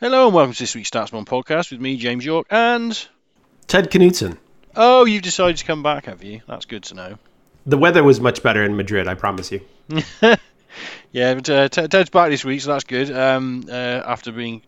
Hello and welcome to this week's StatsBomb podcast with me, James Yorke, and Ted Knutson. oh, you've decided to come back, have you? That's good to know. The weather was much better in Madrid, I promise you. Yeah, but uh, Ted's back this week, so that's good. Um, uh, after being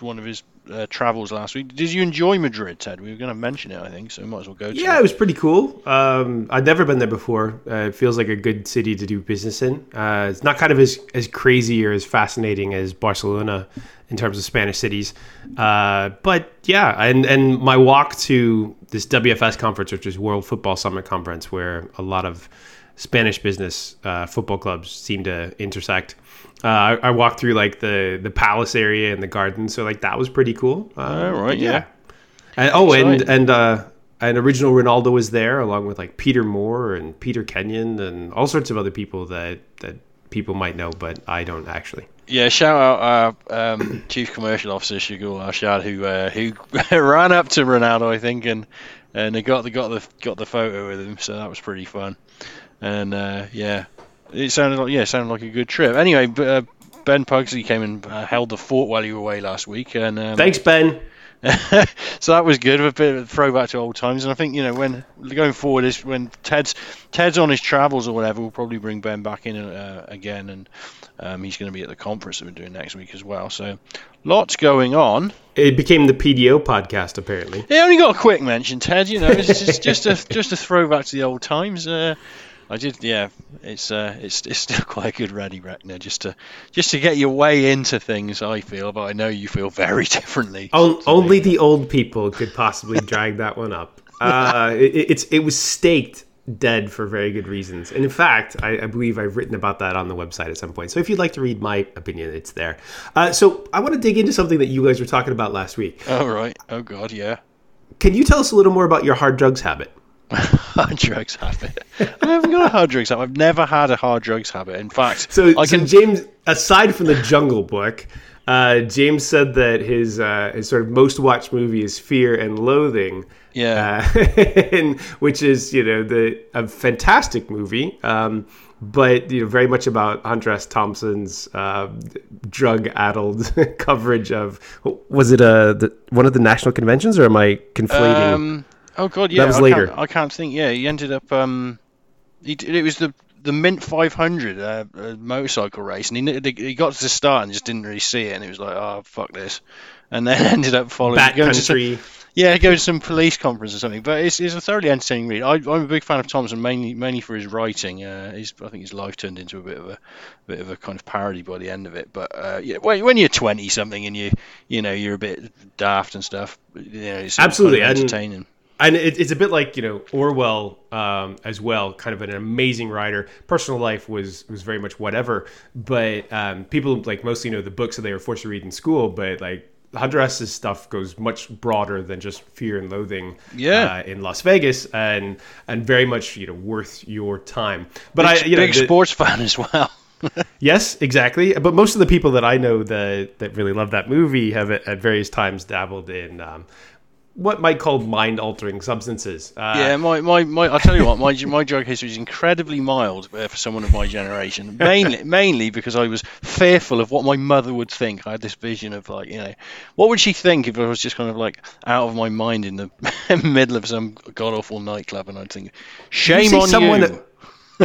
one of his uh, travels last week, did you enjoy Madrid, Ted? We were going to mention it, I think, so we might as well go. To Yeah, it. it was pretty cool. Um, I'd never been there before. Uh, it feels like a good city to do business in. Uh, it's not kind of as, as crazy or as fascinating as Barcelona in terms of Spanish cities. Uh, but yeah, and, and my walk to this WFS conference, which is World Football Summit Conference, where a lot of Spanish business uh, football clubs seem to intersect. Uh, I, I walked through like the the palace area and the garden, so like that was pretty cool. Uh, All right, but yeah. And, oh, and Exciting. and uh, and original Ronaldo was there along with like Peter Moore and Peter Kenyon and all sorts of other people that that people might know, but I don't actually. Yeah, shout out our um, chief commercial officer Shigul Arshad, who uh, who ran up to Ronaldo, I think, and and they got the got the got the photo with him, so that was pretty fun. And uh, yeah, it sounded like yeah, it sounded like a good trip. Anyway, uh, Ben Pugsley came and uh, held the fort while you were away last week, and um, Thanks, Ben. so that was good. A bit of a throwback to old times, and I think you know when going forward is when Ted's Ted's on his travels or whatever, we'll probably bring Ben back in uh, again, and um, he's going to be at the conference that we're doing next week as well. So lots going on. It became the PDO podcast apparently. He only got a quick mention, Ted. You know, it's just just a just a throwback to the old times. Uh, I did, yeah. It's uh, it's it's still quite a good ready reckoner just to just to get your way into things. I feel, but I know you feel very differently. O- only the old people could possibly drag that one up. Uh, it, it's it was staked dead for very good reasons, and in fact, I, I believe I've written about that on the website at some point. So if you'd like to read my opinion, it's there. Uh, so I want to dig into something that you guys were talking about last week. Oh right. Oh god, yeah. Can you tell us a little more about your hard drugs habit? hard drugs habit. I haven't got a hard drugs habit. I've never had a hard drugs habit. In fact, So, I so can. James, aside from the Jungle Book, uh, James said that his uh, his sort of most watched movie is Fear and Loathing. Yeah. uh, and, which is you know the a fantastic movie, um, but you know very much about Hunter S. Thompson's uh, drug-addled coverage of was it uh, the, one of the national conventions or am I conflating? um. Oh god, yeah. that was I later. Can't, I can't think. Yeah, he ended up. Um. He, it was the the Mint 500 uh, uh, motorcycle race, and he he got to the start and just didn't really see it, and he was like, "Oh fuck this," and then ended up following. Bat going to some- Country. Yeah, go to some police conference or something. But it's, it's a thoroughly entertaining read. I, I'm a big fan of Thompson, mainly mainly for his writing. Uh, his, I think his life turned into a bit of a bit of a kind of parody by the end of it. But uh, yeah, when, when you're 20 something and you you know you're a bit daft and stuff, you know, it's Absolutely, kind of entertaining. and it, it's a bit like you know Orwell um, as well, kind of an amazing writer. Personal life was was very much whatever, but um, people like mostly know the books that they were forced to read in school. But like Hunter S's stuff goes much broader than just Fear and Loathing. Yeah. uh, in Las Vegas, and and very much you know worth your time. But I Big, you know big the- sports fan as well. Yes, exactly. But most of the people that I know that that really love that movie have at at various times dabbled in um, what might call mind altering substances. Uh, Yeah, my, my, my I'll tell you what, my my drug history is incredibly mild uh, for someone of my generation. Mainly mainly because I was fearful of what my mother would think. I had this vision of like, you know, what would she think if I was just kind of like out of my mind in the middle of some god awful nightclub and I'd think, shame on someone- you.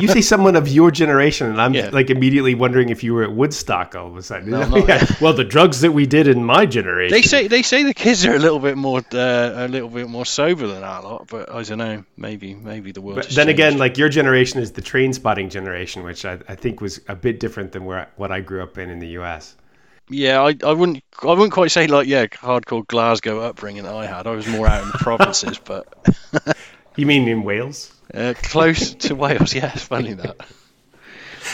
You say someone of your generation, and I'm Yeah. like immediately wondering if you were at Woodstock all of a sudden. No, not. Yeah. Well, the drugs that we did in my generation. They say they say the kids are a little bit more uh, a little bit more sober than our lot, but I don't know. Maybe maybe the world. But then again, like your generation is the Trainspotting generation, which I, I think was a bit different than where what I grew up in in the U.S. Yeah, I, I wouldn't I wouldn't quite say like yeah hardcore Glasgow upbringing that I had. I was more out in the provinces, but You mean in Wales? Uh, close to Wales. yes. funny that.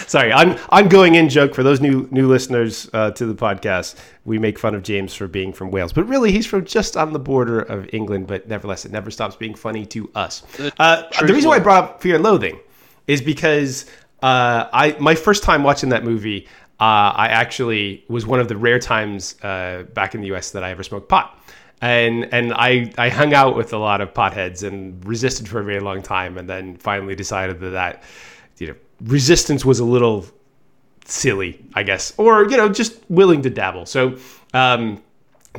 Sorry, I'm I'm going in joke for those new new listeners uh, to the podcast. We make fun of James for being from Wales, but really he's from just on the border of England. But nevertheless, it never stops being funny to us. The Uh, the reason why I brought up Fear and Loathing is because uh, I my first time watching that movie, uh, I actually was one of the rare times uh, back in the U.S. that I ever smoked pot. And and I, I hung out with a lot of potheads and resisted for a very long time, and then finally decided that that you know resistance was a little silly, I guess, or you know, just willing to dabble. So um,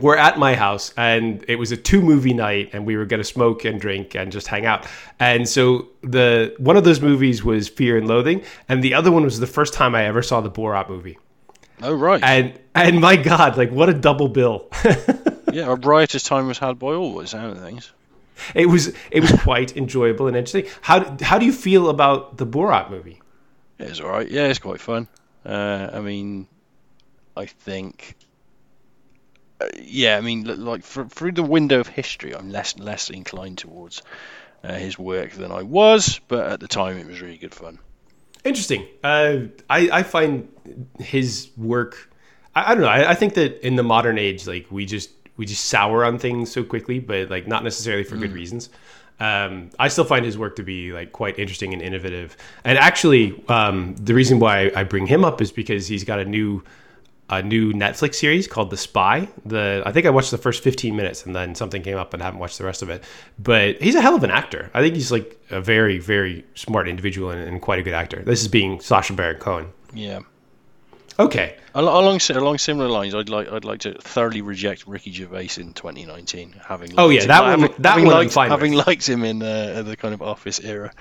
we're at my house and it was a two movie night and we were going to smoke and drink and just hang out and so the one of those movies was fear and loathing and the other one was the first time i ever saw the borat movie Oh right. and and my god like what a double bill yeah, a riotous time was had by all, by the sound of things. it was it was quite enjoyable and interesting how how do you feel about the borat movie it's all right. Yeah, it's quite fun. Uh, I mean, I think. Uh, yeah, I mean, like fr- through the window of history, I'm less less inclined towards uh, his work than I was, but at the time, it was really good fun. Interesting. Uh, I I find his work. I, I don't know. I, I think that in the modern age, like we just we just sour on things so quickly, but like not necessarily for good reasons. Um, I still find his work to be like quite interesting and innovative. And actually, um, the reason why I bring him up is because he's got a new a new Netflix series called The Spy. The I think I watched the first 15 minutes and then something came up and I haven't watched the rest of it. But he's a hell of an actor. I think he's like a very very smart individual and, and quite a good actor. This is being Sacha Baron Cohen. Yeah. Okay. Along along similar lines, I'd like I'd like to thoroughly reject Ricky Gervais in 2019, having Oh, yeah, him- that one- having, that having one liked, fine having liked him in uh, the kind of Office era.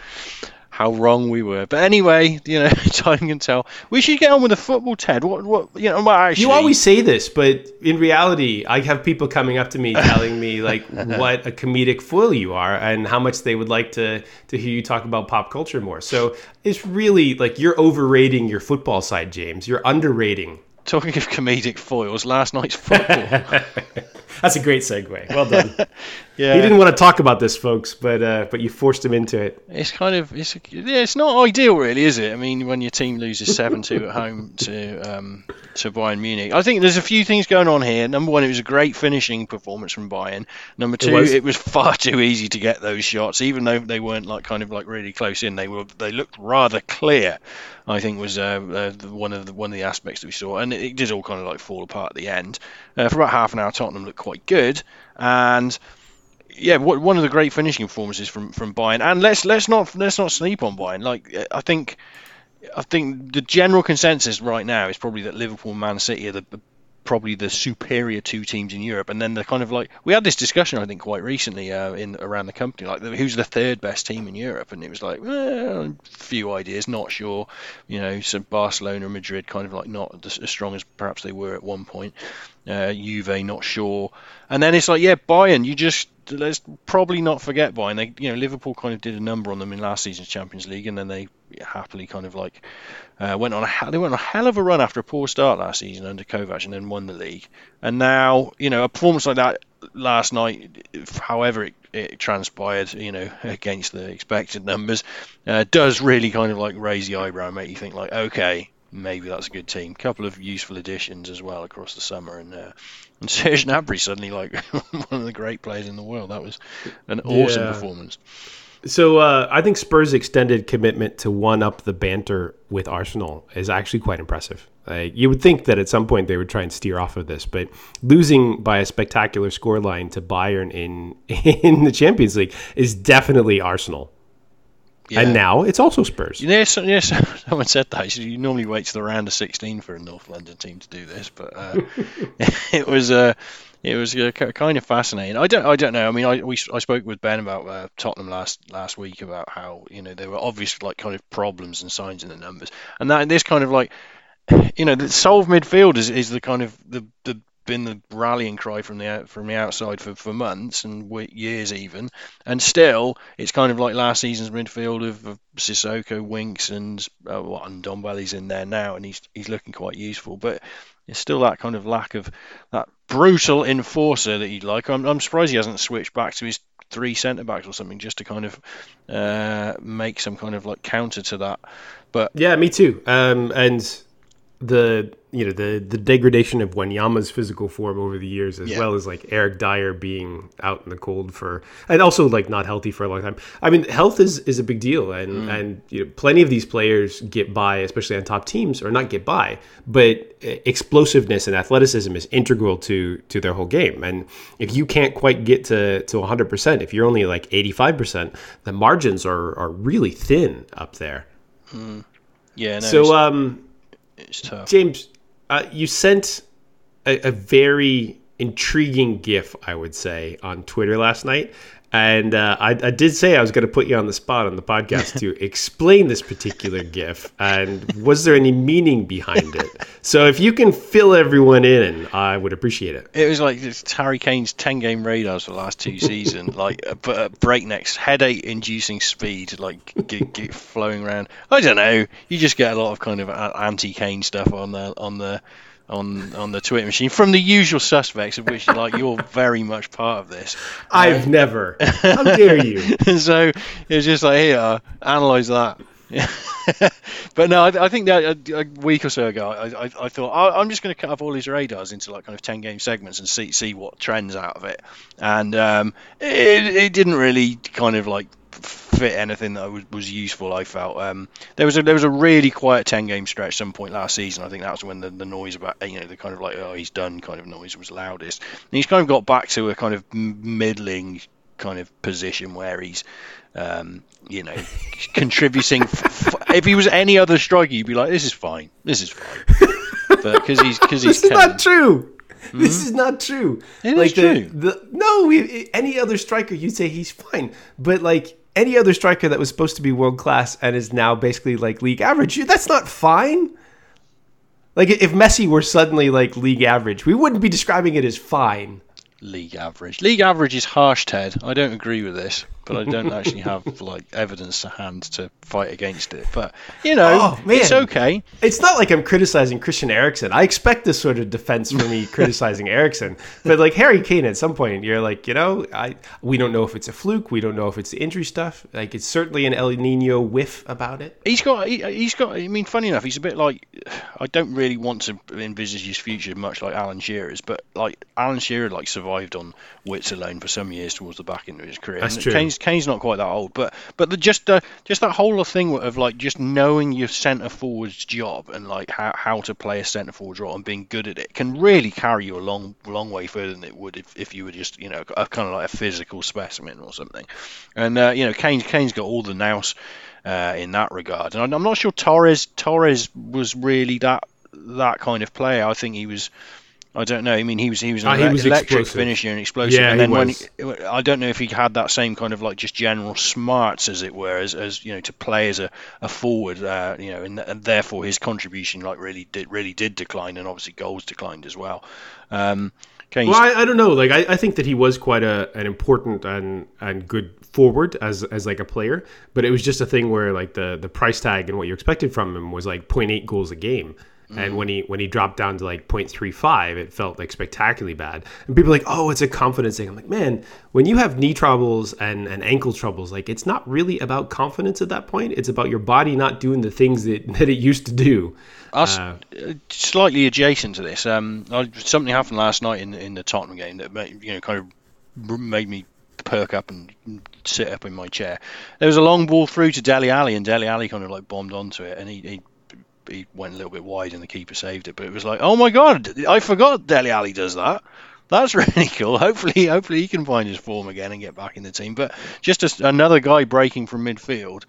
How wrong we were, but anyway, you know, time can tell. We should get on with the football, Ted. What, what, you know, actually, You always say this, but in reality, I have people coming up to me telling me like what a comedic fool you are and how much they would like to to hear you talk about pop culture more. So it's really like you're overrating your football side, James. You're underrating. talking of comedic foils. Last night's football. That's a great segue. Well done. yeah, He didn't want to talk about this, folks, but uh, but you forced him into it. It's kind of it's yeah, it's not ideal, really, is it? I mean, when your team loses seven two at home to um, to Bayern Munich, I think there's a few things going on here. Number one, it was a great finishing performance from Bayern. Number two, was. it was far too easy to get those shots, even though they weren't like kind of like really close in. They were they looked rather clear. I think was uh, uh, one of the one of the aspects that we saw, and it, it did all kind of like fall apart at the end. Uh, for about half an hour, Tottenham looked quite good, and yeah, what, one of the great finishing performances from from Bayern, and let's let's not let's not sleep on Bayern. Like uh, I think, I think the general consensus right now is probably that Liverpool, Man City are the probably the superior two teams in Europe, and then the kind of like we had this discussion I think quite recently uh, in around the company, like who's the third best team in Europe, and it was like well, a few ideas, not sure, you know, so Barcelona, Madrid, kind of like not as strong as perhaps they were at one point. Uh, Juve, not sure, and then it's like yeah, Bayern, you just let's probably not forget Bayern. They, you know, Liverpool kind of did a number on them in last season's Champions League, and then they happily kind of like uh, went on a he- they went on a hell of a run after a poor start last season under Kovac, and then won the league. And now, you know, a performance like that last night, however it, it transpired, you know, against the expected numbers, uh, does really kind of like raise the eyebrow and make you think like, okay, maybe that's a good team. couple of useful additions as well across the summer, and uh, and Serge Gnabry suddenly like one of the great players in the world. That was an awesome Yeah. performance. So uh, I think Spurs' extended commitment to one up the banter with Arsenal is actually quite impressive. Like, you would think that at some point they would try and steer off of this, but losing by a spectacular scoreline to Bayern in in the Champions League is definitely Arsenal. Yeah. And now it's also Spurs. Yes, yes. Someone said that. You normally wait to the round of 16 for a North London team to do this, but uh, it was uh, it was uh, kind of fascinating. I don't I don't know. I mean, I we, I spoke with Ben about uh, Tottenham last last week about how you know there were obvious like kind of problems and signs in the numbers, and that this kind of like you know the solve midfield is, is the kind of the the been the rallying cry from the from the outside for, for months and years even, and still it's kind of like last season's midfield of, of Sissoko, Winks, and uh, what and Ndombele's in there now, and he's he's looking quite useful, but it's still that kind of lack of that brutal enforcer that you'd like. I'm, I'm surprised he hasn't switched back to his three centre backs or something just to kind of uh, make some kind of like counter to that. But Yeah, me too. Um, and the you know the the degradation of Wanyama's physical form over the years, as Yeah. well as like Eric Dier being out in the cold for, and also like not healthy for a long time. I mean, health is is a big deal, and and you know, plenty of these players get by, especially on top teams, or not get by, but uh, explosiveness and athleticism is integral to to their whole game. And if you can't quite get to to 100 percent, if you're only like 85 percent, the margins are are really thin up there. yeah, no, So, um, it's tough. James, uh, you sent a, a very intriguing GIF, I would say, on Twitter last night. And uh, I, I, did say I was going to put you on the spot on the podcast to explain this particular GIF. And was there any meaning behind it? So if you can fill everyone in, I would appreciate it. It was like it's Harry Kane's 10 game radars for the last two seasons, like uh, uh breakneck, headache inducing speed, like get, get flowing around. I don't know. You just get a lot of kind of anti Kane stuff on the, on the on on the Twitter machine from the usual suspects, of which like you're very much part of this. I've uh, never. How dare you? so it was just like here, analyze that. but no, I, I, think that a, a, week or so ago, I, I, I thought I, am just going to cut up all these radars into like kind of ten game segments and see see what trends out of it, and um, it, it didn't really kind of like fit anything that was, was useful. I felt um, there was a there was a really quiet ten game stretch some point last season. I think that was when the, the noise about you know the kind of like oh he's done kind of noise was loudest. And he's kind of got back to a kind of middling kind of position where he's um, you know contributing. F- if he was any other striker, you'd be like this is fine, this is fine. But because he's because he's this is not true. Mm-hmm. This is not true. It like the, true. The, no, we, any other striker, you'd say he's fine. But like any other striker that was supposed to be world class and is now basically like league average, that's not fine. Like if Messi were suddenly like league average, we wouldn't be describing it as fine. League average. League average is harsh, Ted. I don't agree with this but I don't actually have like evidence to hand to fight against it. But you know, oh, it's okay. It's not like I'm criticizing Christian Eriksen. I expect this sort of defense from me criticizing Eriksen. But like Harry Kane, at some point, you're like, you know, I we don't know if it's a fluke. We don't know if it's the injury stuff. Like it's certainly an El Nino whiff about it. He's got, he, has got. I mean, funny enough, he's a bit like. I don't really want to envisage his future much like Alan Shearer's, but like Alan Shearer, like survived on wits alone for some years towards the back end of his career. That's and true. Kane's Kane's not quite that old, but but the, just just that whole thing of like just knowing your centre forward's job and like how, how to play a centre forward role and being good at it can really carry you a long long way further than it would if, if you were just you know a, kind of like a physical specimen or something. And uh, you know Kane's Kane's got all the nous uh, in that regard, and I'm not sure Torres Torres was really that that kind of player. I think he was I don't know. I mean, he was he was an he was electric explosive. finisher and explosive. Yeah, and then he when was. he, I don't know if he had that same kind of like just general smarts, as it were, as, as you know, to play as a, a forward. Uh, you know, and, and, therefore his contribution like really did really did decline, and obviously goals declined as well. Um, well, I, I, don't know. Like, I, I think that he was quite a an important and and good forward as as like a player, but it was just a thing where like the the price tag and what you expected from him was like 0.8 goals a game. Mm-hmm. And when he when he dropped down to like 0.35, it felt like spectacularly bad. And people are like, "Oh, it's a confidence thing." I'm like, "Man, when you have knee troubles and, and ankle troubles, like it's not really about confidence at that point. It's about your body not doing the things that, that it used to do." Us, uh, slightly adjacent to this, um, something happened last night in in the Tottenham game that made, you know kind of made me perk up and sit up in my chair. There was a long ball through to Dele Alli, and Dele Alli kind of like bombed onto it, and he, he he went a little bit wide and the keeper saved it. But it was like, oh my god, I forgot Dele Alli does that. That's really cool. Hopefully, hopefully he can find his form again and get back in the team. But just a, another guy breaking from midfield,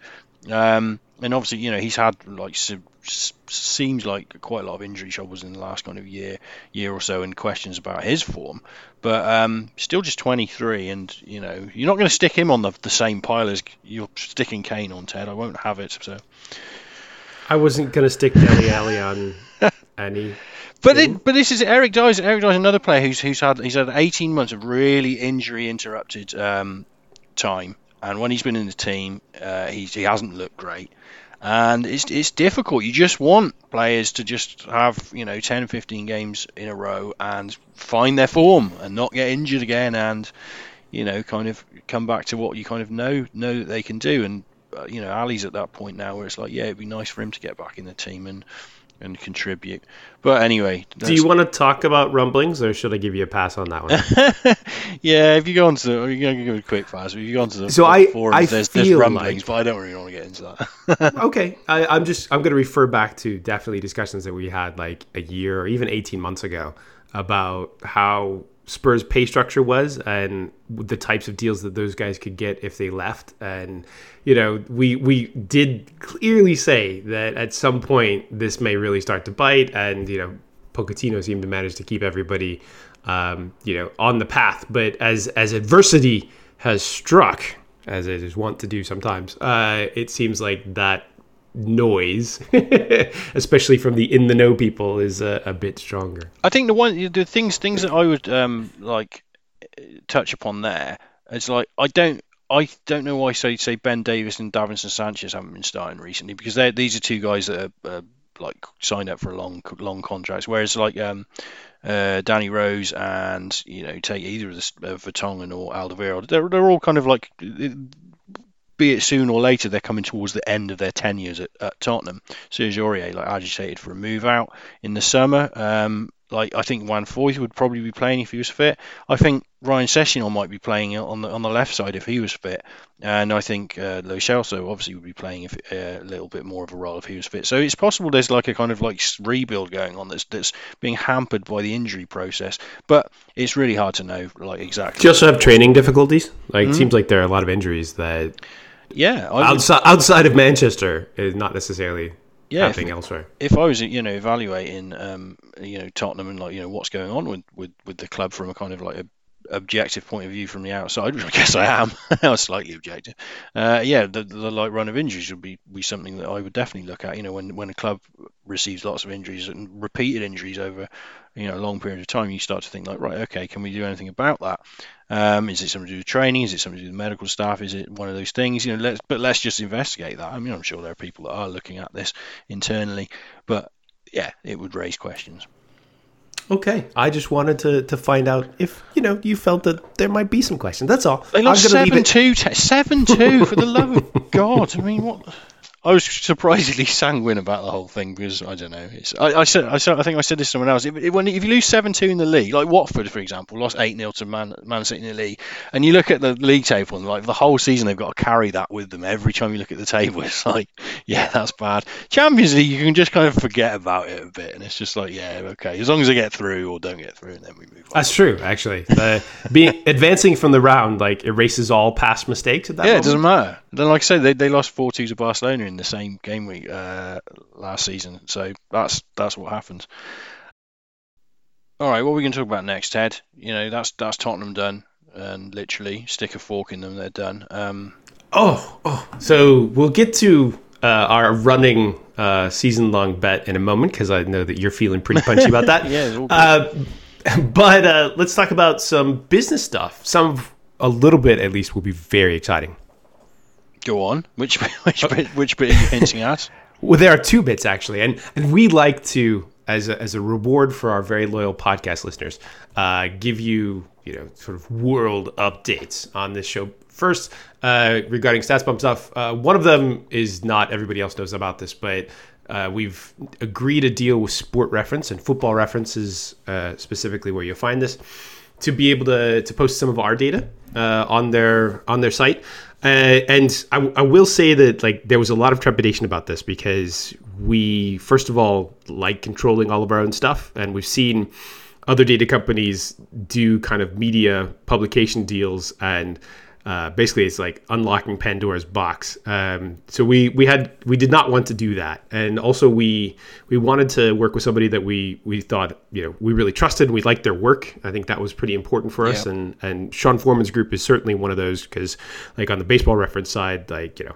um, and obviously, you know, he's had like seems like quite a lot of injury troubles in the last kind of year, year or so, and questions about his form. But um, still, just 23, and you know, you're not going to stick him on the, the same pile as you're sticking Kane on Ted. I won't have it. So I wasn't going to stick Dele Alli on any. But it, but this is Eric Dier. Eric Dier is another player who's who's had he's had 18 months of really injury interrupted um, time, and when he's been in the team, uh, he he hasn't looked great, and it's it's difficult. You just want players to just have you know 10, 15 games in a row and find their form and not get injured again, and you know kind of come back to what you kind of know know that they can do, and uh, you know, Alli's at that point now where it's like, yeah, it'd be nice for him to get back in the team and and contribute. But anyway, do you want to talk about rumblings, or should I give you a pass on that one? yeah, if you go on to, going to give it a quick pass. If you go on to the so I, forums, I there's, feel there's rumblings, like... but I don't really want to get into that. okay, I, am just I'm going to refer back to definitely discussions that we had like a year or even 18 months ago about how Spurs' pay structure was and the types of deals that those guys could get if they left. And you know, we we did clearly say that at some point this may really start to bite. And you know, Pochettino seemed to manage to keep everybody um, you know, on the path. But as as adversity has struck, as it is wont to do sometimes, uh, it seems like that noise, especially from the in the know people, is a, a, bit stronger. I think the one the things things that I would um, like touch upon there is like I don't I don't know why say say Ben Davies and Davinson Sanchez haven't been starting recently because they these are two guys that are like signed up for a long long contracts, whereas like um, uh, Danny Rose and you know take either of the uh, Vertonghen or Alderweireld, they're they're all kind of like be it soon or later, they're coming towards the end of their tenures at, at Tottenham. Serge Aurier, like agitated for a move out in the summer. Um, like I think Juan Foyth would probably be playing if he was fit. I think Ryan Sessegnon might be playing on the on the left side if he was fit, and I think uh, Lo Celso obviously would be playing if, uh, a little bit more of a role if he was fit. So it's possible there's like a kind of like rebuild going on that's that's being hampered by the injury process, but it's really hard to know like exactly. Do you also have training difficulties? Like mm-hmm. it seems like there are a lot of injuries that. Yeah, outside outside of Manchester is not necessarily yeah, happening if, elsewhere. If I was, you know, evaluating, um, you know, Tottenham and like, you know, what's going on with, with, with the club from a kind of like a objective point of view from the outside, which I guess I am, I was slightly objective. Uh, yeah, the, the light run of injuries would be, be something that I would definitely look at. You know, when when a club receives lots of injuries and repeated injuries over you know a long period of time, you start to think like, right, okay, can we do anything about that? Um, is it something to do with training? Is it something to do with medical staff? Is it one of those things? You know, let's but let's just investigate that. I mean, I'm sure there are people that are looking at this internally, but yeah, it would raise questions. Okay, I just wanted to, to find out if you know you felt that there might be some questions. That's all. They lost seven two, seven two for the love of God. I mean, what? I was surprisingly sanguine about the whole thing because I don't know. It's, I, I, said, I said, I think I said this to someone else. If, if, when, if you lose seven two in the league, like Watford for example, lost eight 0 to Man, Man City in the league, and you look at the league table and like the whole season they've got to carry that with them every time you look at the table. It's like, yeah, that's bad. Champions League, you can just kind of forget about it a bit, and it's just like, yeah, okay, as long as they get through or don't get through, and then we move on. That's true, actually. The, being advancing from the round like erases all past mistakes. At that yeah, moment. it doesn't matter. Then, like I said, they, they lost four two to Barcelona in the same game week uh, last season. So that's that's what happens. All right, what are we going to talk about next, Ted? You know, that's that's Tottenham done, and literally stick a fork in them, they're done. Um, oh, oh, so we'll get to uh, our running uh, season-long bet in a moment because I know that you're feeling pretty punchy about that. yeah, uh, but uh, let's talk about some business stuff. Some a little bit, at least, will be very exciting. Go on. Which which bit, which bit are you hinting at? Well, there are two bits actually, and and we like to as a, as a reward for our very loyal podcast listeners, uh, give you you know sort of world updates on this show. First, uh, regarding StatsBomb stuff, uh, one of them is not everybody else knows about this, but uh, we've agreed a deal with Sport Reference and Football References, uh, specifically where you'll find this, to be able to, to post some of our data uh, on their on their site. Uh, and I, I, will say that like there was a lot of trepidation about this because we first of all like controlling all of our own stuff, and we've seen other data companies do kind of media publication deals and uh, basically it's like unlocking Pandora's box. Um, so we we had we did not want to do that, and also we we wanted to work with somebody that we we thought you know we really trusted and we liked their work. I think that was pretty important for us, and and Sean Foreman's group is certainly one of those because like on the baseball reference side, like you know.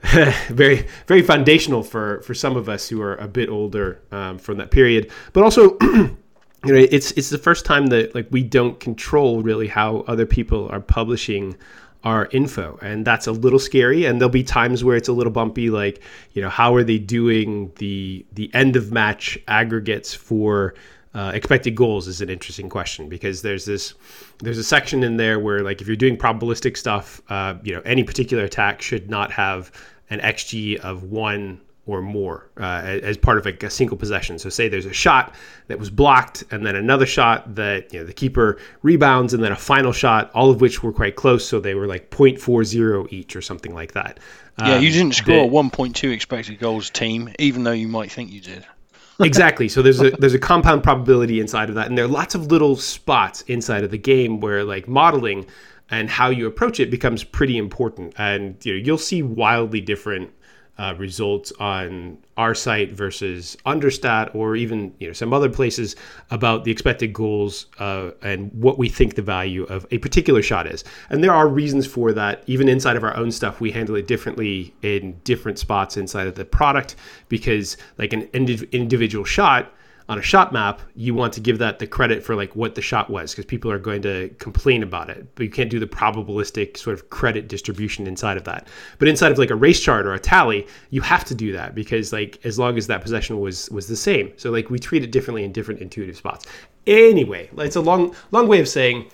very very foundational for for some of us who are a bit older um, from that period but also you know it's it's the first time that like we don't control really how other people are publishing our info and that's a little scary and there'll be times where it's a little bumpy like you know how are they doing the the end of match aggregates for uh, expected goals is an interesting question because there's this there's a section in there where like if you're doing probabilistic stuff uh, you know any particular attack should not have an xg of one or more uh, as part of like a single possession. So say there's a shot that was blocked, and then another shot that you know the keeper rebounds, and then a final shot, all of which were quite close. So they were like 0.40 each or something like that. Yeah, um, you didn't score the, 1.2 expected goals team, even though you might think you did. exactly. So there's a there's a compound probability inside of that, and there are lots of little spots inside of the game where like modeling and how you approach it becomes pretty important. And you know you'll see wildly different uh, results on our site versus Understat or even you know some other places about the expected goals uh, and what we think the value of a particular shot is. And there are reasons for that. Even inside of our own stuff, we handle it differently in different spots inside of the product because like an individual shot on a shot map, you want to give that the credit for like what the shot was because people are going to complain about it. But you can't do the probabilistic sort of credit distribution inside of that. But inside of like a race chart or a tally, you have to do that because like as long as that possession was was the same. So like we treat it differently in different intuitive spots. Anyway, it's a long long way of saying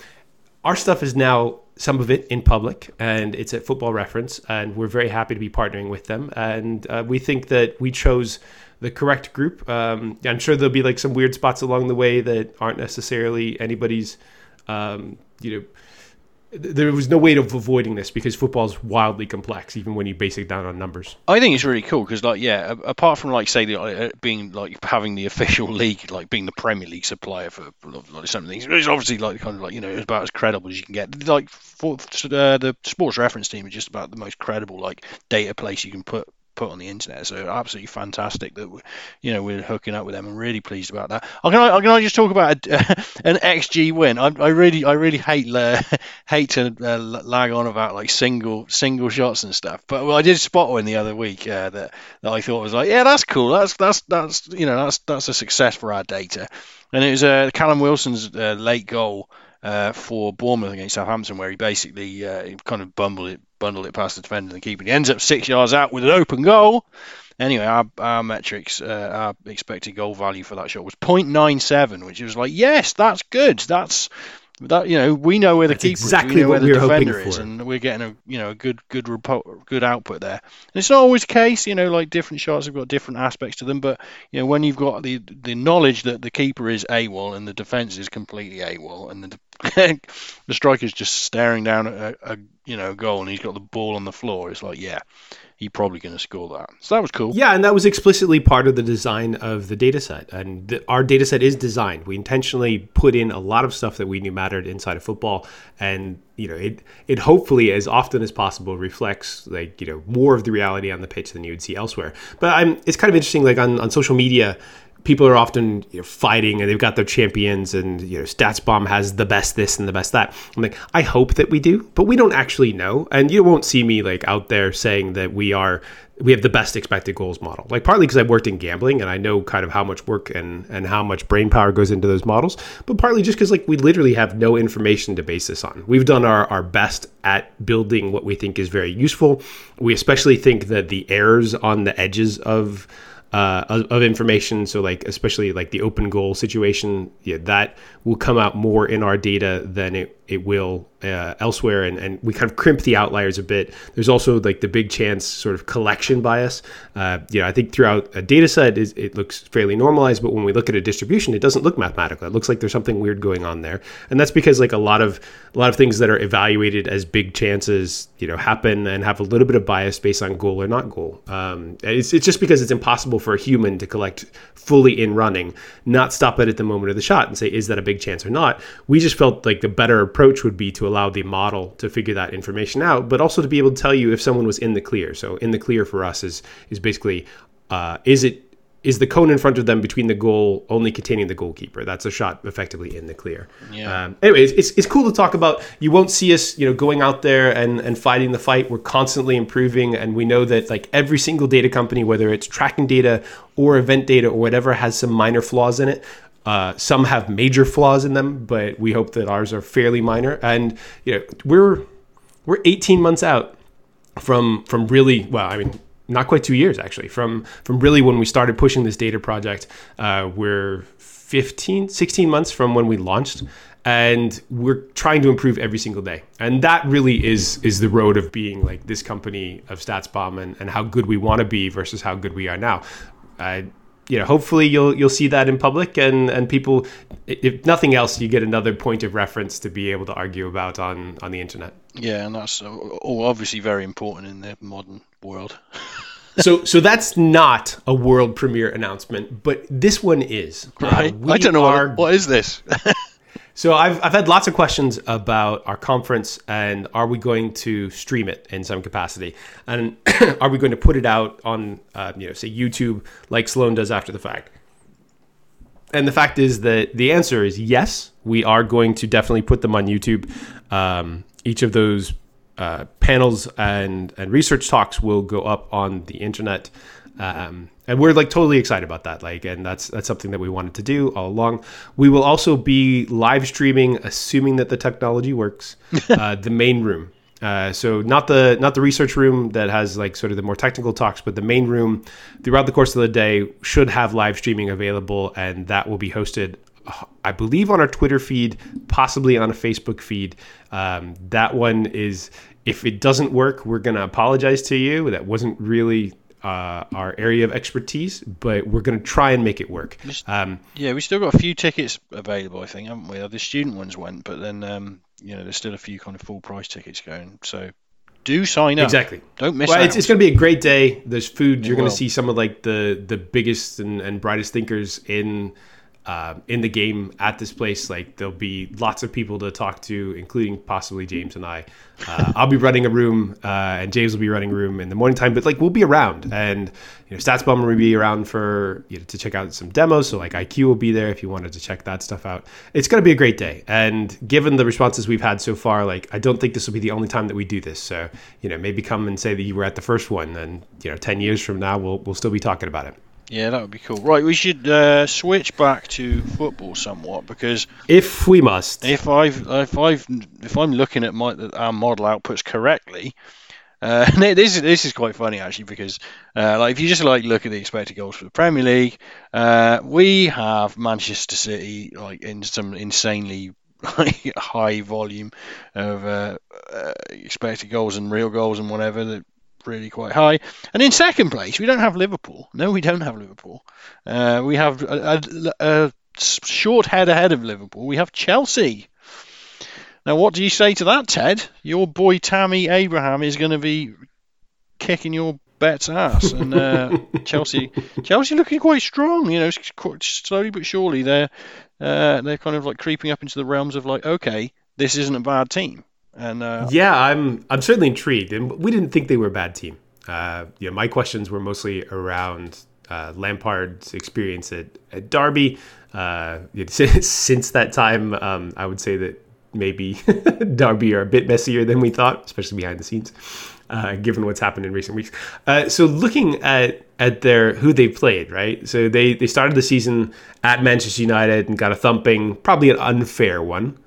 our stuff is now some of it in public and it's at football reference and we're very happy to be partnering with them and uh, we think that we chose the correct group. Um, I'm sure there'll be like some weird spots along the way that aren't necessarily anybody's. Um, you know, there was no way of avoiding this because football is wildly complex, even when you base it down on numbers. I think it's really cool because, like, yeah, apart from like say the, uh, being like having the official league, like being the Premier League supplier for like some things, it's obviously like kind of like you know it's about as credible as you can get. Like for uh, the Sports Reference team is just about the most credible like data place you can put put on the internet. So absolutely fantastic that we, you know we're hooking up with them. I'm really pleased about that. Oh, can I can I just talk about a, an XG win? I, I, really I really hate uh, hate to uh, lag on about like single single shots and stuff. But well, I did spot one the other week uh, that that I thought was like yeah that's cool. That's that's that's you know that's that's a success for our data. And it was uh, Callum Wilson's uh, late goal. Uh, for Bournemouth against Southampton, where he basically uh, kind of bumbled it bundled it past the defender and the keeper. He ends up six yards out with an open goal. Anyway, our, our metrics, uh, our expected goal value for that shot was 0.97, which was like, yes, that's good. That's that you know we know where the That's keeper exactly is, we know what where the we were defender is, and we're getting a you know a good good report, good output there. And it's not always the case, you know, like different shots have got different aspects to them, but you know when you've got the the knowledge that the keeper is AWOL and the defense is completely AWOL, and the the striker's just staring down at a, a you know goal and he's got the ball on the floor, it's like yeah, he's probably going to score that. So that was cool. Yeah, and that was explicitly part of the design of the data set. And the, our data set is designed. We intentionally put in a lot of stuff that we knew mattered inside of football. And, you know, it, it hopefully as often as possible reflects like, you know, more of the reality on the pitch than you would see elsewhere. But I'm, it's kind of interesting, like on, on social media, people are often you know, fighting and they've got their champions and you know StatsBomb has the best this and the best that. I'm like, I hope that we do, but we don't actually know. And you won't see me like out there saying that we are we have the best expected goals model. Like partly because I've worked in gambling and I know kind of how much work and and how much brain power goes into those models, but partly just because like we literally have no information to base this on. We've done our, our best at building what we think is very useful. We especially think that the errors on the edges of uh, of, of information. So like especially like the open goal situation, yeah, that will come out more in our data than it it will uh, elsewhere, and, and we kind of crimp the outliers a bit. There's also like the big chance sort of collection bias. Uh, you know, I think throughout a data set is it looks fairly normalized, but when we look at a distribution, it doesn't look mathematical. It looks like there's something weird going on there, and that's because like a lot of a lot of things that are evaluated as big chances, you know, happen and have a little bit of bias based on goal or not goal. Um, it's it's just because it's impossible for a human to collect fully in running, not stop it at the moment of the shot and say is that a big chance or not. We just felt like the better approach would be to allow the model to figure that information out, but also to be able to tell you if someone was in the clear. So in the clear for us is is basically uh, is it is the cone in front of them between the goal only containing the goalkeeper? That's a shot effectively in the clear. Yeah. Um, anyways, it's, it's cool to talk about. You won't see us, you know, going out there and, and fighting the fight. We're constantly improving, and we know that like every single data company, whether it's tracking data or event data or whatever, has some minor flaws in it. Uh, some have major flaws in them, but we hope that ours are fairly minor. And you know, we're we're 18 months out from from really well. I mean, not quite two years actually from from really when we started pushing this data project. Uh, we're 15, 16 months from when we launched. And we're trying to improve every single day, and that really is is the road of being like this company of StatsBomb and, and how good we want to be versus how good we are now. You know, hopefully you'll you'll see that in public, and and people, if nothing else, you get another point of reference to be able to argue about on on the internet. Yeah, and that's uh, all obviously very important in the modern world. so so that's not a world premiere announcement, but this one is. Uh, Right. we I don't know are- what, what is this. So I've, I've had lots of questions about our conference and are we going to stream it in some capacity and are we going to put it out on uh, you know say YouTube like Sloan does after the fact. And the fact is that the answer is yes. We are going to definitely put them on YouTube. Um, each of those uh, panels and and research talks will go up on the internet. Um, and we're like totally excited about that like and that's that's something that we wanted to do all along we will also be live streaming assuming that the technology works uh, the main room uh, so not the not the research room that has like sort of the more technical talks but the main room throughout the course of the day should have live streaming available and that will be hosted I believe on our Twitter feed, possibly on a Facebook feed. Um, that one is, if it doesn't work, we're going to apologize to you. That wasn't really uh, our area of expertise, but we're going to try and make it work. Um, yeah, we still got a few tickets available, I think, haven't we? The student ones went, but then um, you know there's still a few kind of full price tickets going. So do sign up. Exactly. Don't miss well. It's, it's going to be a great day. There's food. You're going to see some of like the the biggest and, and brightest thinkers in uh, in the game at this place. Like there'll be lots of people to talk to, including possibly James and I. Uh, I'll be running a room, uh, and James will be running a room in the morning time. But like we'll be around, and you know, StatsBomber will be around for you know to check out some demos. So like IQ will be there if you wanted to check that stuff out. It's to be a great day, and given the responses we've had so far, like I don't think this will be the only time that we do this. So you know, maybe come and say that you were at the first one, and you know, ten years from now we'll we'll still be talking about it. Yeah, that would be cool. Right, we should uh, switch back to football somewhat because if we must, if I've if I've if I'm looking at my our model outputs correctly, uh, this is this is quite funny actually because uh, like if you just like look at the expected goals for the Premier League, uh, we have Manchester City like in some insanely high volume of uh, uh, expected goals and real goals and whatever that really quite high. And in second place, we don't have Liverpool. No, we don't have Liverpool. Uh, we have a, a, a, short head ahead of Liverpool. We have Chelsea. Now, what do you say to that, Ted? Your boy Tammy Abraham is going to be kicking your bet's ass, and uh, Chelsea, Chelsea looking quite strong. You know, slowly but surely they're uh, they're kind of like creeping up into the realms of like, okay, this isn't a bad team. And uh, yeah, I'm I'm certainly intrigued, and we didn't think they were a bad team. Uh, my questions were mostly around uh, Lampard's experience at, at Derby. Uh, since that time, um, I would say that maybe Derby are a bit messier than we thought, especially behind the scenes, uh, given what's happened in recent weeks. Uh, so looking at at their who they played, right? So they they started the season at Manchester United and got a thumping, probably an unfair one.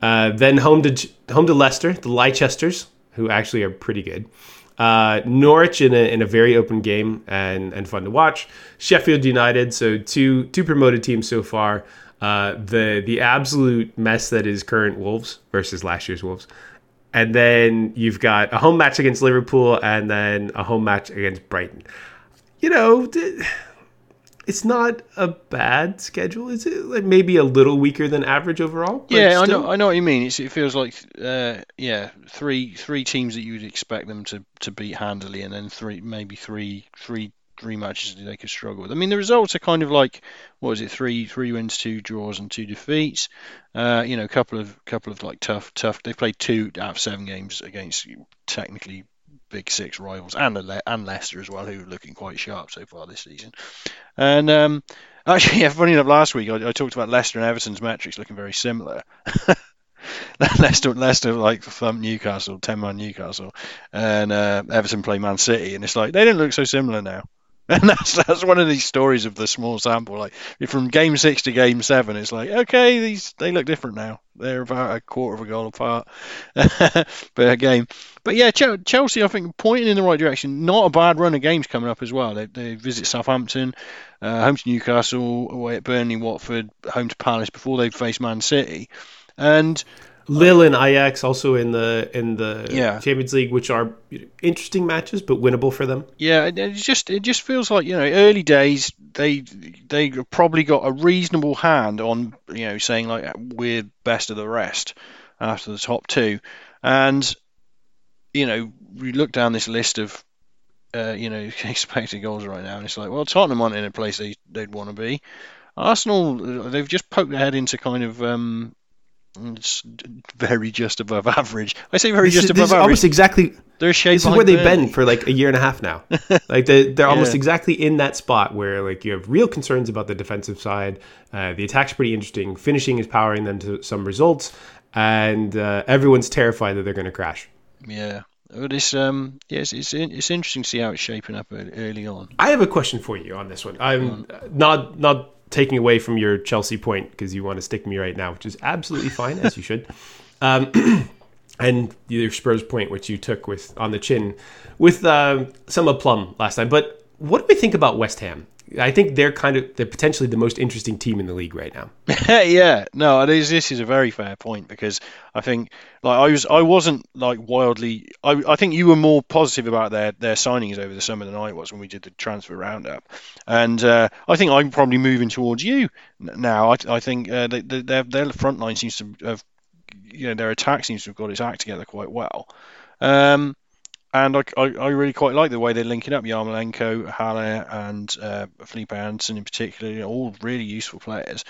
Uh, then home to home to Leicester, the Leicesters, who actually are pretty good. Uh, Norwich in a, in a very open game and, and fun to watch. Sheffield United, so two two promoted teams so far. Uh, the the absolute mess that is current Wolves versus last year's Wolves, and then you've got a home match against Liverpool and then a home match against Brighton. You know it's not a bad schedule. Is it like maybe a little weaker than average overall? Yeah, I know. I know what you mean. It's, it feels like uh, yeah, three three teams that you would expect them to, to beat handily, and then three maybe three three three matches that they could struggle with. I mean, the results are kind of like what is it? Three three wins, two draws, and two defeats. Uh, you know, a couple of couple of like tough tough. They've played two out of seven games against technically big six rivals and and Leicester as well, who are looking quite sharp so far this season. And um, actually, yeah, funny enough, last week I, I, talked about Leicester and Everton's metrics looking very similar. Leicester, Leicester like thumped Newcastle, ten man Newcastle, and uh, Everton play Man City, and it's like they don't look so similar now. And that's that's one of these stories of the small sample. Like from game six to game seven, it's like okay, these they look different now. They're about a quarter of a goal apart per game. But yeah, Chelsea, I think pointing in the right direction. Not a bad run of games coming up as well. They, they visit Southampton, uh, home to Newcastle, away at Burnley, Watford, home to Palace before they face Man City, and Lille and Ajax also in the in the yeah. Champions League, which are interesting matches but winnable for them. Yeah, it just it just feels like you know early days they they probably got a reasonable hand on you know saying like we're best of the rest after the top two, and you know we look down this list of uh, you know expected goals right now, and it's like well Tottenham aren't in a place they they'd want to be. Arsenal they've just poked their head into kind of um, It's very just above average. I say very This just is, above this is average. almost exactly They're a shade this is where they've been for like a year and a half now. like they, they're almost exactly in that spot where like you have real concerns about the defensive side. Uh, the attack's pretty interesting. Finishing is powering them to some results, and uh, everyone's terrified that they're going to crash. Yeah. But it's um yes it's it's interesting to see how it's shaping up early, early on. I have a question for you on this one. I'm not not taking away from your Chelsea point because you want to stick me right now, which is absolutely fine, as you should. Um, and your Spurs point, which you took with on the chin, with uh, some aplomb last time. But what do we think about West Ham? I think they're kind of they're potentially the most interesting team in the league right now. yeah, no, this, this is a very fair point because I think like I was I wasn't like wildly I, I think you were more positive about their their signings over the summer than I was when we did the transfer roundup, and uh, I think I'm probably moving towards you now. I, I think uh, their their front line seems to have you know their attack seems to have got its act together quite well. Um, and I, I, I really quite like the way they're linking up Yarmolenko, Haller, and uh, Felipe Anderson in particular. You know, all really useful players.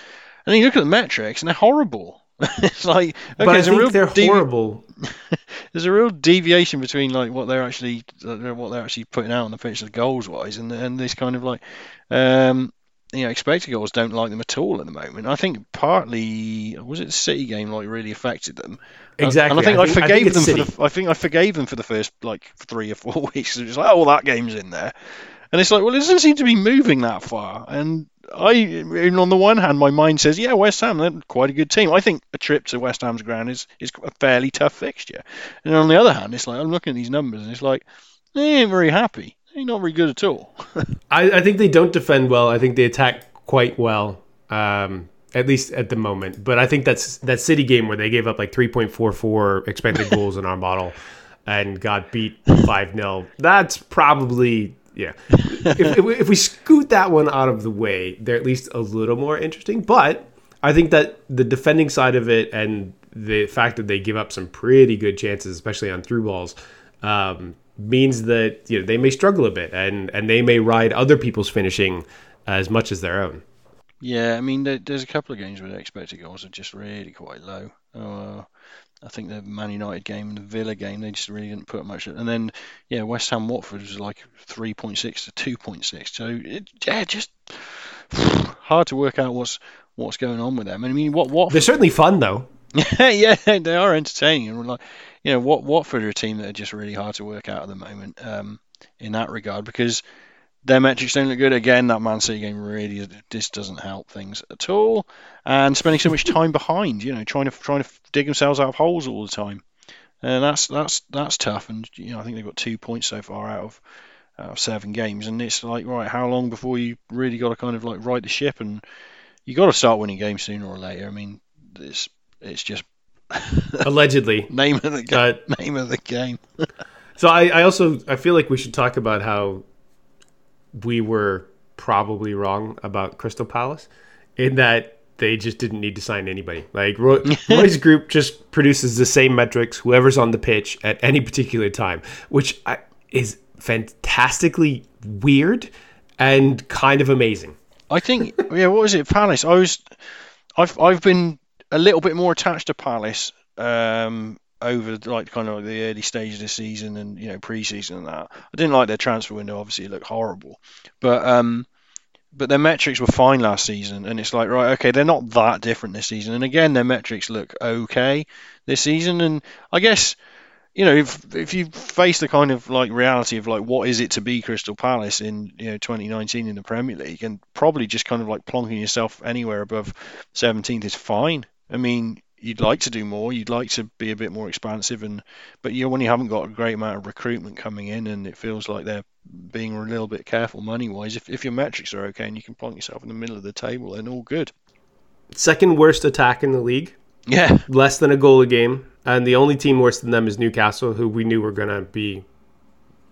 And then you look at the metrics, and they're horrible. it's like okay, but I think they're devi- horrible. there's a real deviation between like what they're actually what they're actually putting out on the pitch goals wise, and and this kind of like um, you know expected goals don't like them at all at the moment. I think partly was it the City game like really affected them. Exactly. And I think I I, think- I forgave think it's them for the. I think I forgave them for the first like three or four weeks. It was like, oh, well, that game's in there, and it's like, well, it doesn't seem to be moving that far. And I, on the one hand, my mind says, yeah, West Ham, they're quite a good team. I think a trip to West Ham's ground is is a fairly tough fixture. And on the other hand, it's like I'm looking at these numbers, and it's like they ain't very happy. They're not very good at all. I, I think they don't defend well. I think they attack quite well, um, at least at the moment. But I think that's that City game where they gave up like 3.44 expected goals in our model and got beat 5 0. That's probably, yeah. if, if, we, if we scoot that one out of the way, they're at least a little more interesting. But I think that the defending side of it and the fact that they give up some pretty good chances, especially on through balls, um, means that you know they may struggle a bit and and they may ride other people's finishing as much as their own. Yeah, I mean, there's a couple of games where the expected goals are just really quite low. Uh, I think the Man United game and the Villa game, they just really didn't put much. And then, yeah, West Ham Watford was like 3.6 to 2.6. So, it, yeah, just hard to work out what's what's going on with them. I mean, what what They're certainly fun though. yeah, they are entertaining. And like, you know, what Watford are a team that are just really hard to work out at the moment um, in that regard because their metrics don't look good. Again, that Man City game really this doesn't help things at all. And spending so much time behind, you know, trying to trying to dig themselves out of holes all the time, and that's that's that's tough. And you know, I think they've got two points so far out of out of seven games, and it's like, right, how long before you really got to kind of like right the ship and you got to start winning games sooner or later. I mean, it's it's just Allegedly. name of the game. Uh, name of the game. so I, I also I feel like we should talk about how we were probably wrong about Crystal Palace in that they just didn't need to sign anybody. Like Roy, Roy's group just produces the same metrics whoever's on the pitch at any particular time, which I, is fantastically weird and kind of amazing. I think yeah. What was it? Palace. I was. I've I've been a little bit more attached to Palace um, over like kind of the early stage of the season and you know pre-season and that. I didn't like their transfer window. Obviously, it looked horrible, but um, but their metrics were fine last season, and it's like right, okay, they're not that different this season. And again, their metrics look okay this season, and I guess you know, if if you face the kind of like reality of like what is it to be Crystal Palace in you know 2019 in the Premier League, and probably just kind of like plonking yourself anywhere above 17th is fine. I mean, you'd like to do more, you'd like to be a bit more expansive, and but you know when you haven't got a great amount of recruitment coming in, and it feels like they're being a little bit careful money wise. If if your metrics are okay and you can plonk yourself in the middle of the table, then all good. Second worst attack in the league, Yeah, less than a goal a game, and the only team worse than them is Newcastle, who we knew were gonna be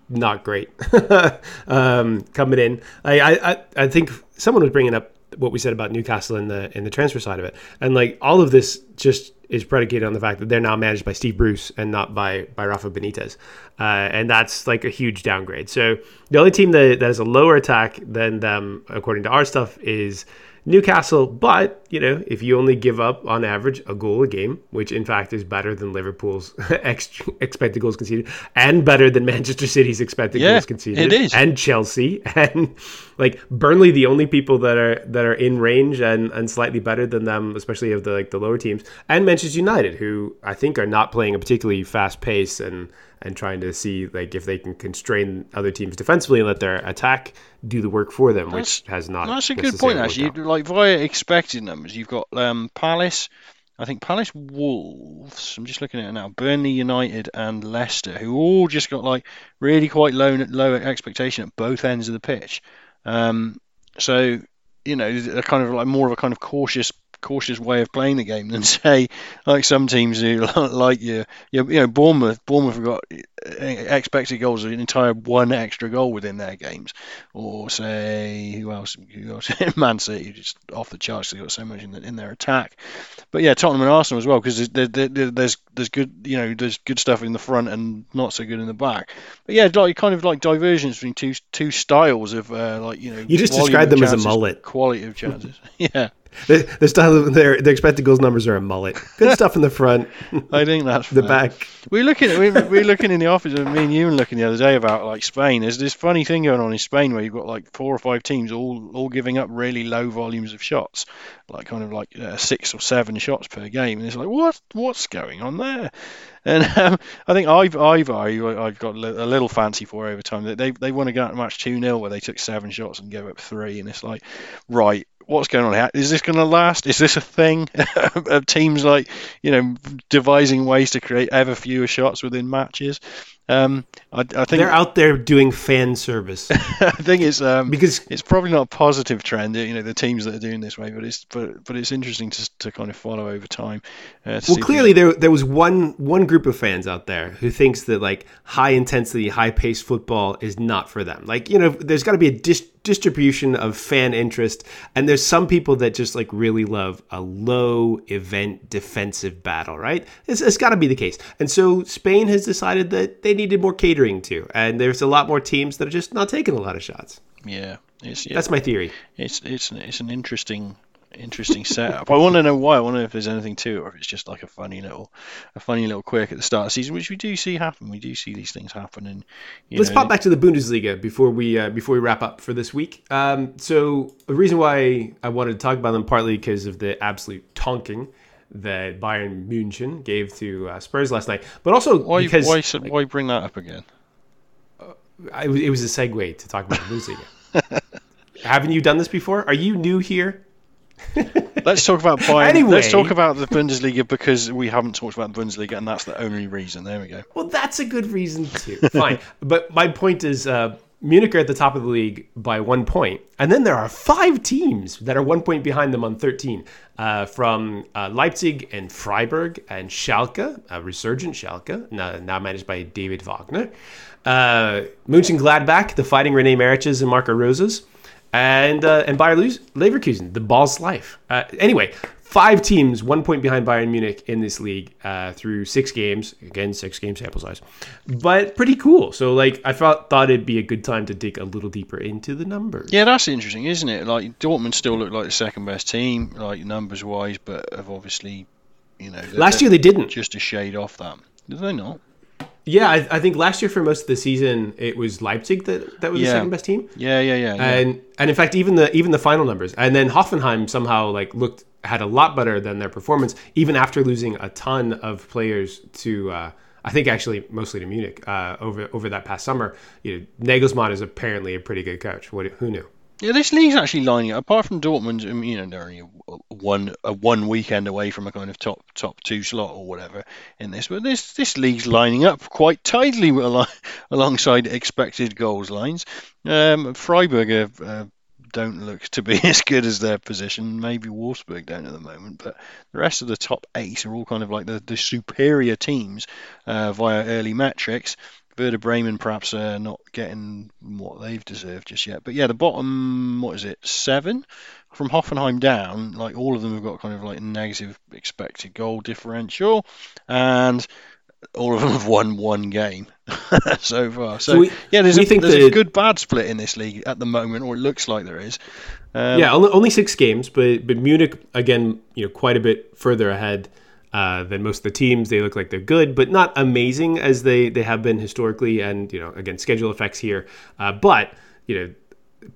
not great um, coming in. I, I I think someone was bringing up what we said about Newcastle in the in the transfer side of it, and like all of this just is predicated on the fact that they're now managed by Steve Bruce and not by by Rafa Benitez, uh, and that's like a huge downgrade. So the only team that, that has a lower attack than them, according to our stuff, is Newcastle, but you know, if you only give up on average a goal a game, which in fact is better than Liverpool's ex- expected goals conceded, and better than Manchester City's expected Yeah, goals conceded, it is. and Chelsea, and like Burnley, the only people that are that are in range and and slightly better than them, especially of the like the lower teams, and Manchester United, who I think are not playing a particularly fast pace and and trying to see like if they can constrain other teams defensively and let their attack do the work for them, which has not. That's a good point, actually. Like via expected numbers, you've got um, Palace. I think Palace, Wolves. I'm just looking at it now. Burnley, United, and Leicester, who all just got like really quite low low expectation at both ends of the pitch. Um, so you know, they're kind of like more of a kind of cautious cautious way of playing the game than say like some teams do like you you know Bournemouth. Bournemouth have got uh, expected goals an entire one extra goal within their games. Or say who else who else? Man City just off the charts they've got so much in, the, in their attack. But yeah Tottenham and Arsenal as well because there's, there, there, there's there's good you know there's good stuff in the front and not so good in the back. But yeah like kind of like divergence between two two styles of uh, like you know You just described them as a mullet. quality of chances. Yeah The, the style of their their expected goals numbers are a mullet. Good stuff in the front, I think that's the back. We were looking we were, we were looking in the office with me and you and looking the other day about like Spain. There's this funny thing going on in Spain where you've got like four or five teams all all giving up really low volumes of shots, like kind of like uh, six or seven shots per game. And it's like what what's going on there? And um, I think I've I've I've got a little fancy for over time. They they, they won a ga- match two 0 where they took seven shots and gave up three, and it's like right. What's going on here? Is this going to last? Is this a thing of teams like you know devising ways to create ever fewer shots within matches? Um, I, I think They're out there doing fan service I think it's um, because it's probably not a positive trend, you know, the teams that are doing this way, but it's but but it's interesting to to kind of follow over time. Uh, well, clearly there there was one one group of fans out there who thinks that like high intensity, high paced football is not for them. Like you know, there's got to be a dis- distribution of fan interest, and there's some people that just like really love a low event defensive battle. Right? It's, it's got to be the case. And so Spain has decided that they needed more catering to, and there's a lot more teams that are just not taking a lot of shots. Yeah, it's yeah, That's my theory. it's it's an, it's an interesting interesting setup. I want to know why. I want to know if there's anything to it, or if it's just like a funny little a funny little quirk at the start of the season, which we do see happen. We do see these things happen, and you Let's know, pop back to the Bundesliga before we uh, before we wrap up for this week. Um, so the reason why I wanted to talk about them partly because of the absolute tonking that Bayern München gave to uh, Spurs last night, but also Why because why so- why bring that up again? I, it was a segue to talk about the Bundesliga. Haven't you done this before? Are you new here? Let's talk about Bayern. Anyway. Let's talk about the Bundesliga because we haven't talked about the Bundesliga, and that's the only reason. There we go. Well, that's a good reason too. Fine, but my point is, uh, Munich are at the top of the league by one point, and then there are five teams that are one point behind them on 13, uh, from uh, Leipzig and Freiburg and Schalke, a resurgent Schalke, now, now managed by David Wagner, uh, Mönchengladbach, the Fighting Rene Mariches and Marco Roses, and uh, and Bayer Leverkusen, the Balls Life. Uh, anyway, five teams, one point behind Bayern Munich in this league uh, through six games. Again, six game sample size, but pretty cool. So like, I thought thought it'd be a good time to dig a little deeper into the numbers. Yeah, that's interesting, isn't it? Like Dortmund still look like the second best team, like numbers wise, but have obviously, you know, Last year they didn't. just a shade off that. Did they not? Yeah, I, I think last year for most of the season it was Leipzig that, that was the second best team. Yeah, yeah, yeah. yeah. and and in fact even the even the final numbers and then Hoffenheim somehow like looked had a lot better than their performance even after losing a ton of players to uh, I think actually mostly to Munich uh, over over that past summer. You know, Nagelsmann is apparently a pretty good coach. What who knew? Yeah, this league's actually lining up. Apart from Dortmund, you know, they're only one a one weekend away from a kind of top top two slot or whatever in this. But this this league's lining up quite with, alongside expected goals lines. Um, Freiburg uh, uh, don't look to be as good as their position. Maybe Wolfsburg don't at the moment, but the rest of the top eight are all kind of like the, the superior teams uh, via early metrics. Werder Bremen perhaps uh, not getting what they've deserved just yet. But yeah, the bottom, what is it, seven? From Hoffenheim down, like all of them have got kind of like negative expected goal differential. And all of them have won one game so far. So, So we- yeah, there's, a, there's a good bad split in this league at the moment, or it looks like there is. Um, yeah, only, only six games, but but Munich again, you know, quite a bit further ahead uh, than most of the teams. They look like they're good, but not amazing as they they have been historically. And you know, again, schedule effects here, uh, but you know,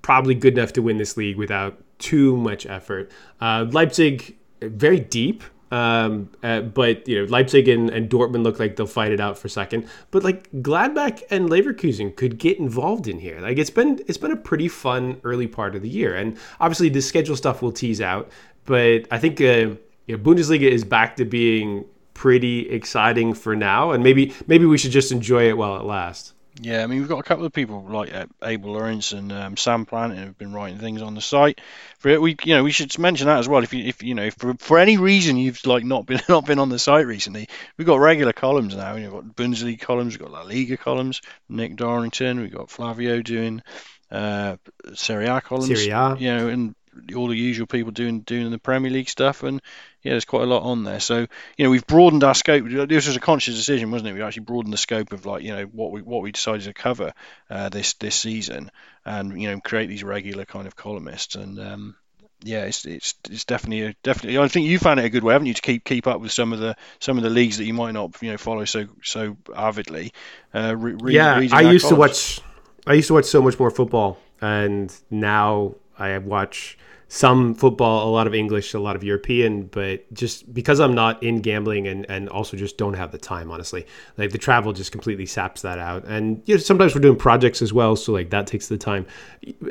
probably good enough to win this league without too much effort. Uh, Leipzig very deep. Um, uh, but you know Leipzig and, and Dortmund look like they'll fight it out for second. But like Gladbach and Leverkusen could get involved in here. Like it's been it's been a pretty fun early part of the year, and obviously the schedule stuff will tease out. But I think uh, you know, Bundesliga is back to being pretty exciting for now, and maybe maybe we should just enjoy it while it lasts. Yeah, I mean, we've got a couple of people like uh, Abel Lawrence and um, Sam Plant who've been writing things on the site. For it, we, you know, we should mention that as well. If you, if you know, if for, for any reason you've like not been not been on the site recently, we've got regular columns now. We've got Bundesliga columns, we've got La Liga columns. Nick Dorrington, we've got Flavio doing uh, Serie A columns. Serie A. you know, and all the usual people doing doing the Premier League stuff, and yeah, there's quite a lot on there. So you know, we've broadened our scope. This was a conscious decision, wasn't it? We actually broadened the scope of like you know what we what we decided to cover uh, this this season, and you know create these regular kind of columnists and. Um, yeah, it's, it's it's definitely a, definitely. I think you found it a good way, haven't you, to keep keep up with some of the some of the leagues that you might not you know follow so so avidly. Uh, re, yeah, I used to watch. I used to watch so much more football, and now I watch some football, a lot of English, a lot of European. But just because I'm not in gambling, and and also just don't have the time, honestly, like the travel just completely saps that out. And you know, sometimes we're doing projects as well, so like that takes the time.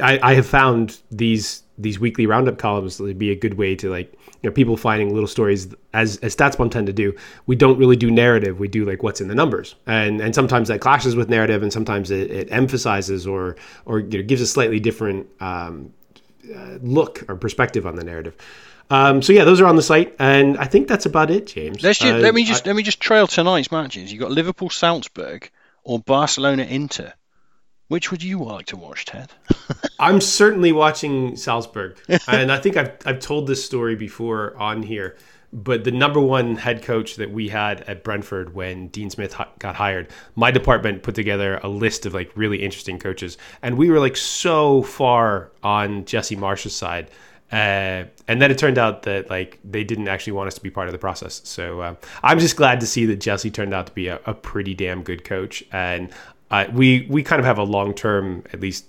I, I have found these these weekly roundup columns to be a good way to like you know people finding little stories as as StatsBomb tend to do. We don't really do narrative. We do like what's in the numbers, and and sometimes that clashes with narrative, and sometimes it, it emphasizes or or you know, gives a slightly different um, uh, look or perspective on the narrative. Um, so yeah, those are on the site, and I think that's about it, James. Let's just, Uh, let me just let me just trail tonight's matches. You got Liverpool Salzburg or Barcelona Inter. Which would you like to watch, Ted? I'm certainly watching Salzburg, and I think I've I've told this story before on here. But the number one head coach that we had at Brentford when Dean Smith got hired, my department put together a list of like really interesting coaches, and we were like so far on Jesse Marsch's side. Uh, and then it turned out that like they didn't actually want us to be part of the process. So uh, I'm just glad to see that Jesse turned out to be a, a pretty damn good coach, and uh, we we kind of have a long term, at least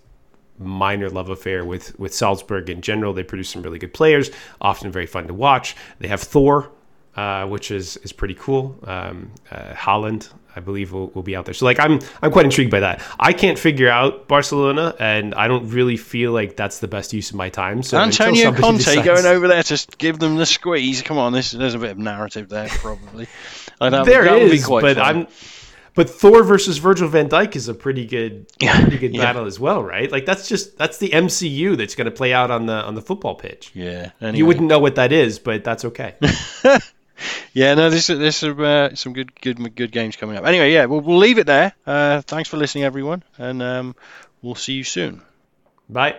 minor love affair with with Salzburg in general. They produce some really good players, often very fun to watch. They have Thor, uh, which is is pretty cool. Um, uh, Haaland, I believe, will, will be out there. So like I'm I'm quite intrigued by that. I can't figure out Barcelona, and I don't really feel like that's the best use of my time. So Antonio Conte decides- going over there to give them the squeeze. Come on, this there's a bit of narrative there, probably. There quite but fun. I'm. But Thor versus Virgil Van Dijk is a pretty good, pretty good Yeah. battle as well, right? Like that's just that's the MCU that's going to play out on the on the football pitch. Yeah. Anyway. You wouldn't know what that is, but that's okay. Yeah, no, this is this is uh, some good good good games coming up. Anyway, yeah, we'll we'll leave it there. Uh, thanks for listening, everyone, and um, we'll see you soon. Bye.